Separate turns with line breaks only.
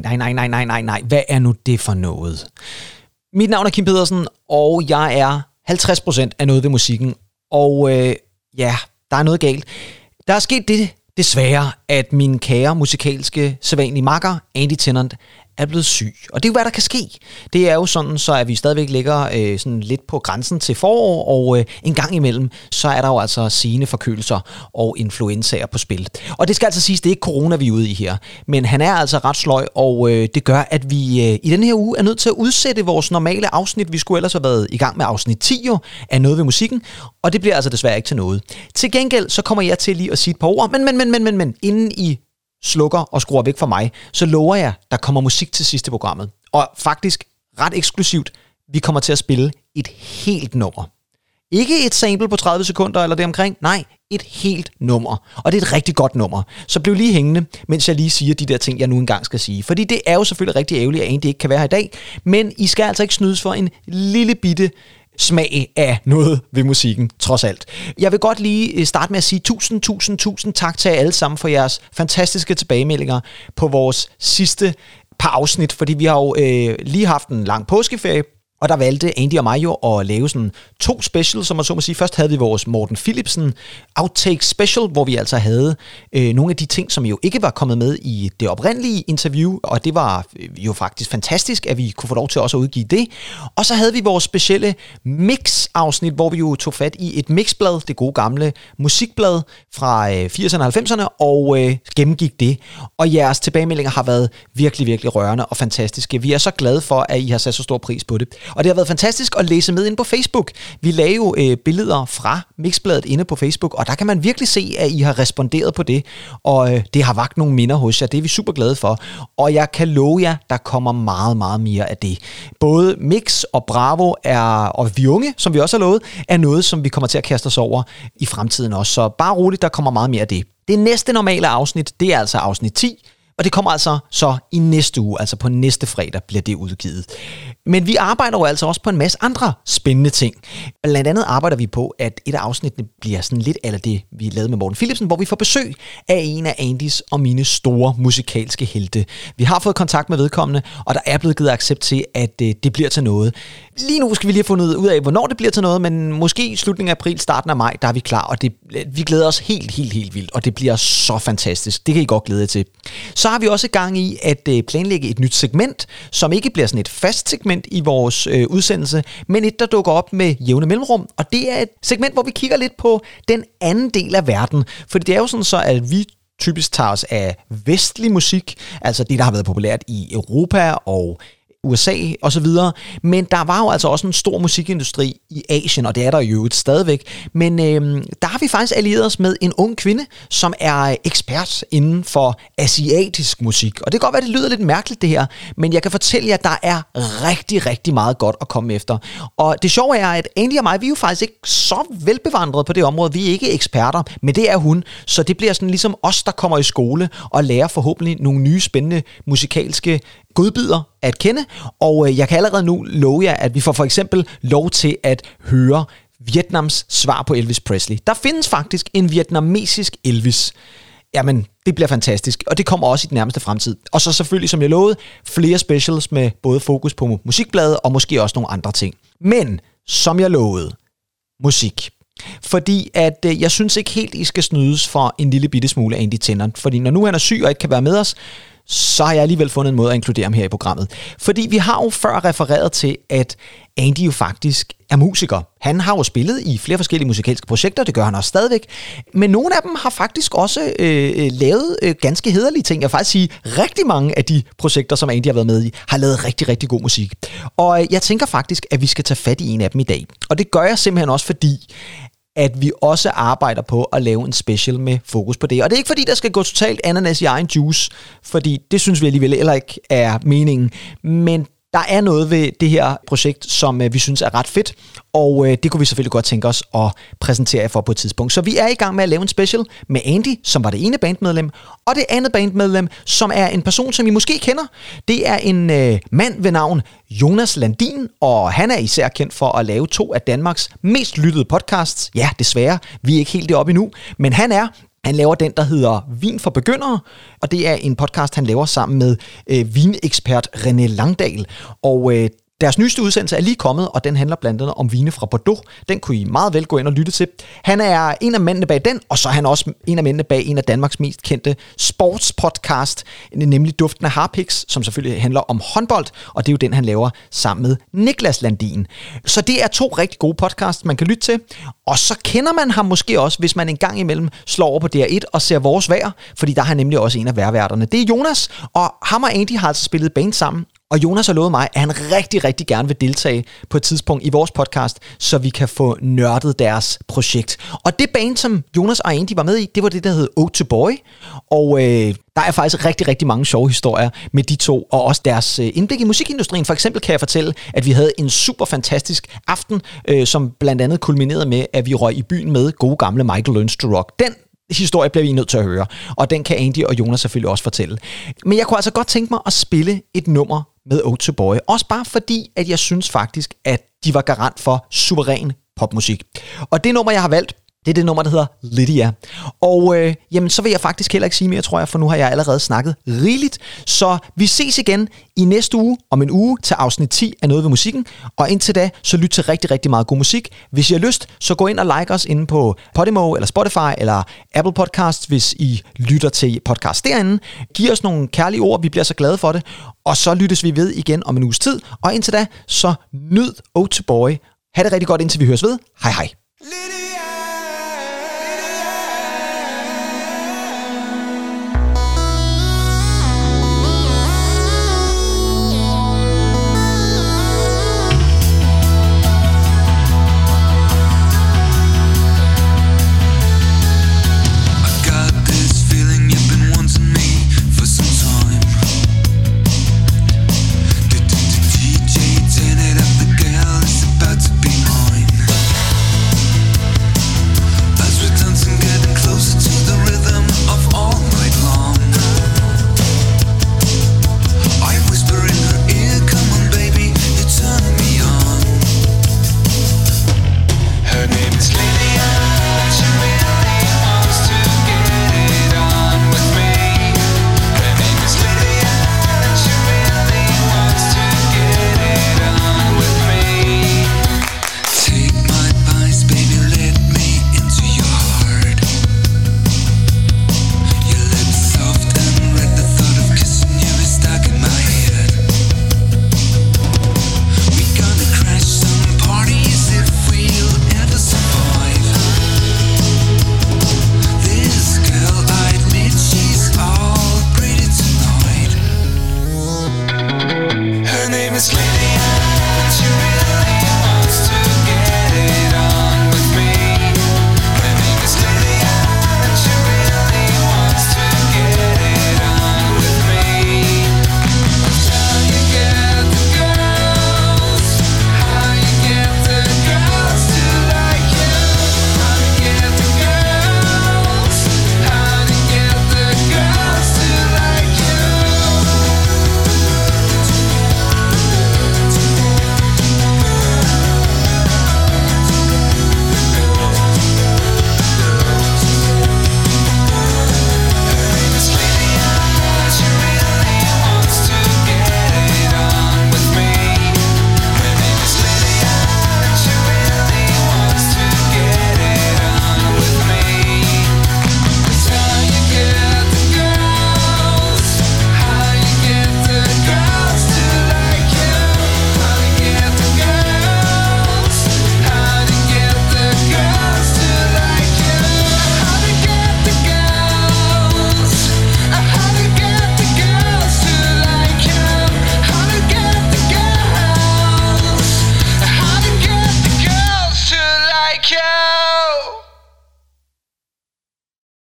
nej, nej, nej, nej, nej, nej. Hvad er nu det for noget? Mit navn er Kim Pedersen, og jeg er 50% af noget ved musikken. Og øh, ja, der er noget galt. Der er sket det, desværre, at min kære musikalske sædvanlige makker, Andy Tennant, er blevet syg. Og det er jo, hvad der kan ske. Det er jo sådan, så at vi stadigvæk ligger øh, sådan lidt på grænsen til forår, og øh, en gang imellem, så er der jo altså sine forkølelser og influenzaer på spil. Og det skal altså siges, det er ikke corona, vi er ude i her. Men han er altså ret sløj, og øh, det gør, at vi øh, i den her uge er nødt til at udsætte vores normale afsnit. Vi skulle ellers have været i gang med afsnit 10 jo, af noget ved musikken, og det bliver altså desværre ikke til noget. Til gengæld, så kommer jeg til lige at sige et par ord, men, men, men, men, men, men, inden I slukker og skruer væk fra mig, så lover jeg, der kommer musik til sidste programmet. Og faktisk ret eksklusivt, vi kommer til at spille et helt nummer. Ikke et sample på 30 sekunder eller det omkring, nej, et helt nummer. Og det er et rigtig godt nummer. Så bliv lige hængende, mens jeg lige siger de der ting, jeg nu engang skal sige. Fordi det er jo selvfølgelig rigtig ærgerligt, at Andy ikke kan være her i dag, men I skal altså ikke snydes for en lille bitte smag af noget ved musikken, trods alt. Jeg vil godt lige øh, starte med at sige tusind, tusind, tusind tak til jer alle sammen for jeres fantastiske tilbagemeldinger på vores sidste par afsnit, fordi vi har jo øh, lige haft en lang påskeferie, og der valgte Andy og mig jo at lave sådan to specials, som man så må sige. Først havde vi vores Morten Philipsen Outtake Special, hvor vi altså havde øh, nogle af de ting, som jo ikke var kommet med i det oprindelige interview, og det var øh, jo faktisk fantastisk, at vi kunne få lov til også at udgive det. Og så havde vi vores specielle mix-afsnit, hvor vi jo tog fat i et mixblad, det gode gamle musikblad fra øh, 80'erne og 90'erne, og øh, gennemgik det. Og jeres tilbagemeldinger har været virkelig, virkelig rørende og fantastiske. Vi er så glade for, at I har sat så stor pris på det. Og det har været fantastisk at læse med ind på Facebook. Vi lagde jo øh, billeder fra Mixbladet inde på Facebook, og der kan man virkelig se, at I har responderet på det. Og øh, det har vagt nogle minder hos jer. Det er vi super glade for. Og jeg kan love jer, der kommer meget, meget mere af det. Både Mix og Bravo er, og Vi Unge, som vi også har lovet, er noget, som vi kommer til at kaste os over i fremtiden også. Så bare roligt, der kommer meget mere af det. Det næste normale afsnit, det er altså afsnit 10, og det kommer altså så i næste uge, altså på næste fredag bliver det udgivet. Men vi arbejder jo altså også på en masse andre spændende ting. Blandt andet arbejder vi på, at et af afsnittene bliver sådan lidt af det, vi lavede med Morten Philipsen, hvor vi får besøg af en af Andys og mine store musikalske helte. Vi har fået kontakt med vedkommende, og der er blevet givet accept til, at øh, det bliver til noget. Lige nu skal vi lige have fundet ud af, hvornår det bliver til noget, men måske i slutningen af april, starten af maj, der er vi klar, og det, vi glæder os helt, helt, helt vildt, og det bliver så fantastisk. Det kan I godt glæde jer til. Så har vi også gang i at øh, planlægge et nyt segment, som ikke bliver sådan et fast segment i vores øh, udsendelse, men et, der dukker op med jævne mellemrum, og det er et segment, hvor vi kigger lidt på den anden del af verden, for det er jo sådan så, at vi typisk tager os af vestlig musik, altså det, der har været populært i Europa og USA og så videre. Men der var jo altså også en stor musikindustri i Asien, og det er der jo stadigvæk. Men øh, der har vi faktisk allieret os med en ung kvinde, som er ekspert inden for asiatisk musik. Og det kan godt være, det lyder lidt mærkeligt det her, men jeg kan fortælle jer, at der er rigtig, rigtig meget godt at komme efter. Og det sjove er, at Andy og mig, vi er jo faktisk ikke så velbevandret på det område. Vi er ikke eksperter, men det er hun. Så det bliver sådan ligesom os, der kommer i skole og lærer forhåbentlig nogle nye spændende musikalske godbider at kende, og øh, jeg kan allerede nu love jer, at vi får for eksempel lov til at høre Vietnams svar på Elvis Presley. Der findes faktisk en vietnamesisk Elvis. Jamen, det bliver fantastisk, og det kommer også i den nærmeste fremtid. Og så selvfølgelig, som jeg lovede, flere specials med både fokus på musikbladet og måske også nogle andre ting. Men, som jeg lovede, musik. Fordi at øh, jeg synes ikke helt, I skal snydes for en lille bitte smule af Andy Tennant. Fordi når nu han er syg og ikke kan være med os, så har jeg alligevel fundet en måde at inkludere ham her i programmet. Fordi vi har jo før refereret til, at Andy jo faktisk er musiker. Han har jo spillet i flere forskellige musikalske projekter, det gør han også stadigvæk. Men nogle af dem har faktisk også øh, øh, lavet øh, ganske hederlige ting. Jeg vil faktisk sige, rigtig mange af de projekter, som Andy har været med i, har lavet rigtig, rigtig god musik. Og øh, jeg tænker faktisk, at vi skal tage fat i en af dem i dag. Og det gør jeg simpelthen også fordi, at vi også arbejder på at lave en special med fokus på det. Og det er ikke fordi, der skal gå totalt ananas i egen juice, fordi det synes vi alligevel heller ikke er meningen. Men der er noget ved det her projekt, som øh, vi synes er ret fedt, og øh, det kunne vi selvfølgelig godt tænke os at præsentere jer for på et tidspunkt. Så vi er i gang med at lave en special med Andy, som var det ene bandmedlem, og det andet bandmedlem, som er en person, som I måske kender. Det er en øh, mand ved navn Jonas Landin, og han er især kendt for at lave to af Danmarks mest lyttede podcasts. Ja, desværre, vi er ikke helt deroppe endnu, men han er han laver den, der hedder Vin for Begyndere, og det er en podcast, han laver sammen med øh, vinekspert René Langdal. Og øh, deres nyeste udsendelse er lige kommet, og den handler blandt andet om vine fra Bordeaux. Den kunne I meget vel gå ind og lytte til. Han er en af mændene bag den, og så er han også en af mændene bag en af Danmarks mest kendte sportspodcast, nemlig Duften af Harpix, som selvfølgelig handler om håndbold, og det er jo den, han laver sammen med Niklas Landin. Så det er to rigtig gode podcasts, man kan lytte til. Og så kender man ham måske også, hvis man en gang imellem slår over på DR1 og ser vores vejr, fordi der er han nemlig også en af værværterne. Det er Jonas, og ham og Andy har altså spillet band sammen, og Jonas har lovet mig, at han rigtig, rigtig gerne vil deltage på et tidspunkt i vores podcast, så vi kan få nørdet deres projekt. Og det band, som Jonas og Andy var med i, det var det, der hed Ode to Boy. Og øh, der er faktisk rigtig, rigtig mange sjove historier med de to, og også deres øh, indblik i musikindustrien. For eksempel kan jeg fortælle, at vi havde en super fantastisk aften, øh, som blandt andet kulminerede med, at vi røg i byen med gode gamle Michael Learns to Rock. Den historie bliver vi nødt til at høre, og den kan Andy og Jonas selvfølgelig også fortælle. Men jeg kunne altså godt tænke mig at spille et nummer med Ote Boy. Også bare fordi, at jeg synes faktisk, at de var garant for suveræn popmusik. Og det nummer, jeg har valgt, det er det nummer, der hedder Lydia. Og øh, jamen, så vil jeg faktisk heller ikke sige mere, tror jeg, for nu har jeg allerede snakket rigeligt. Så vi ses igen i næste uge, om en uge, til afsnit 10 af Noget ved Musikken. Og indtil da, så lyt til rigtig, rigtig meget god musik. Hvis I har lyst, så gå ind og like os inde på Podimo, eller Spotify, eller Apple Podcasts, hvis I lytter til podcast derinde. Giv os nogle kærlige ord, vi bliver så glade for det. Og så lyttes vi ved igen om en uges tid. Og indtil da, så nyd O2 Boy. Ha' det rigtig godt, indtil vi høres ved. Hej hej.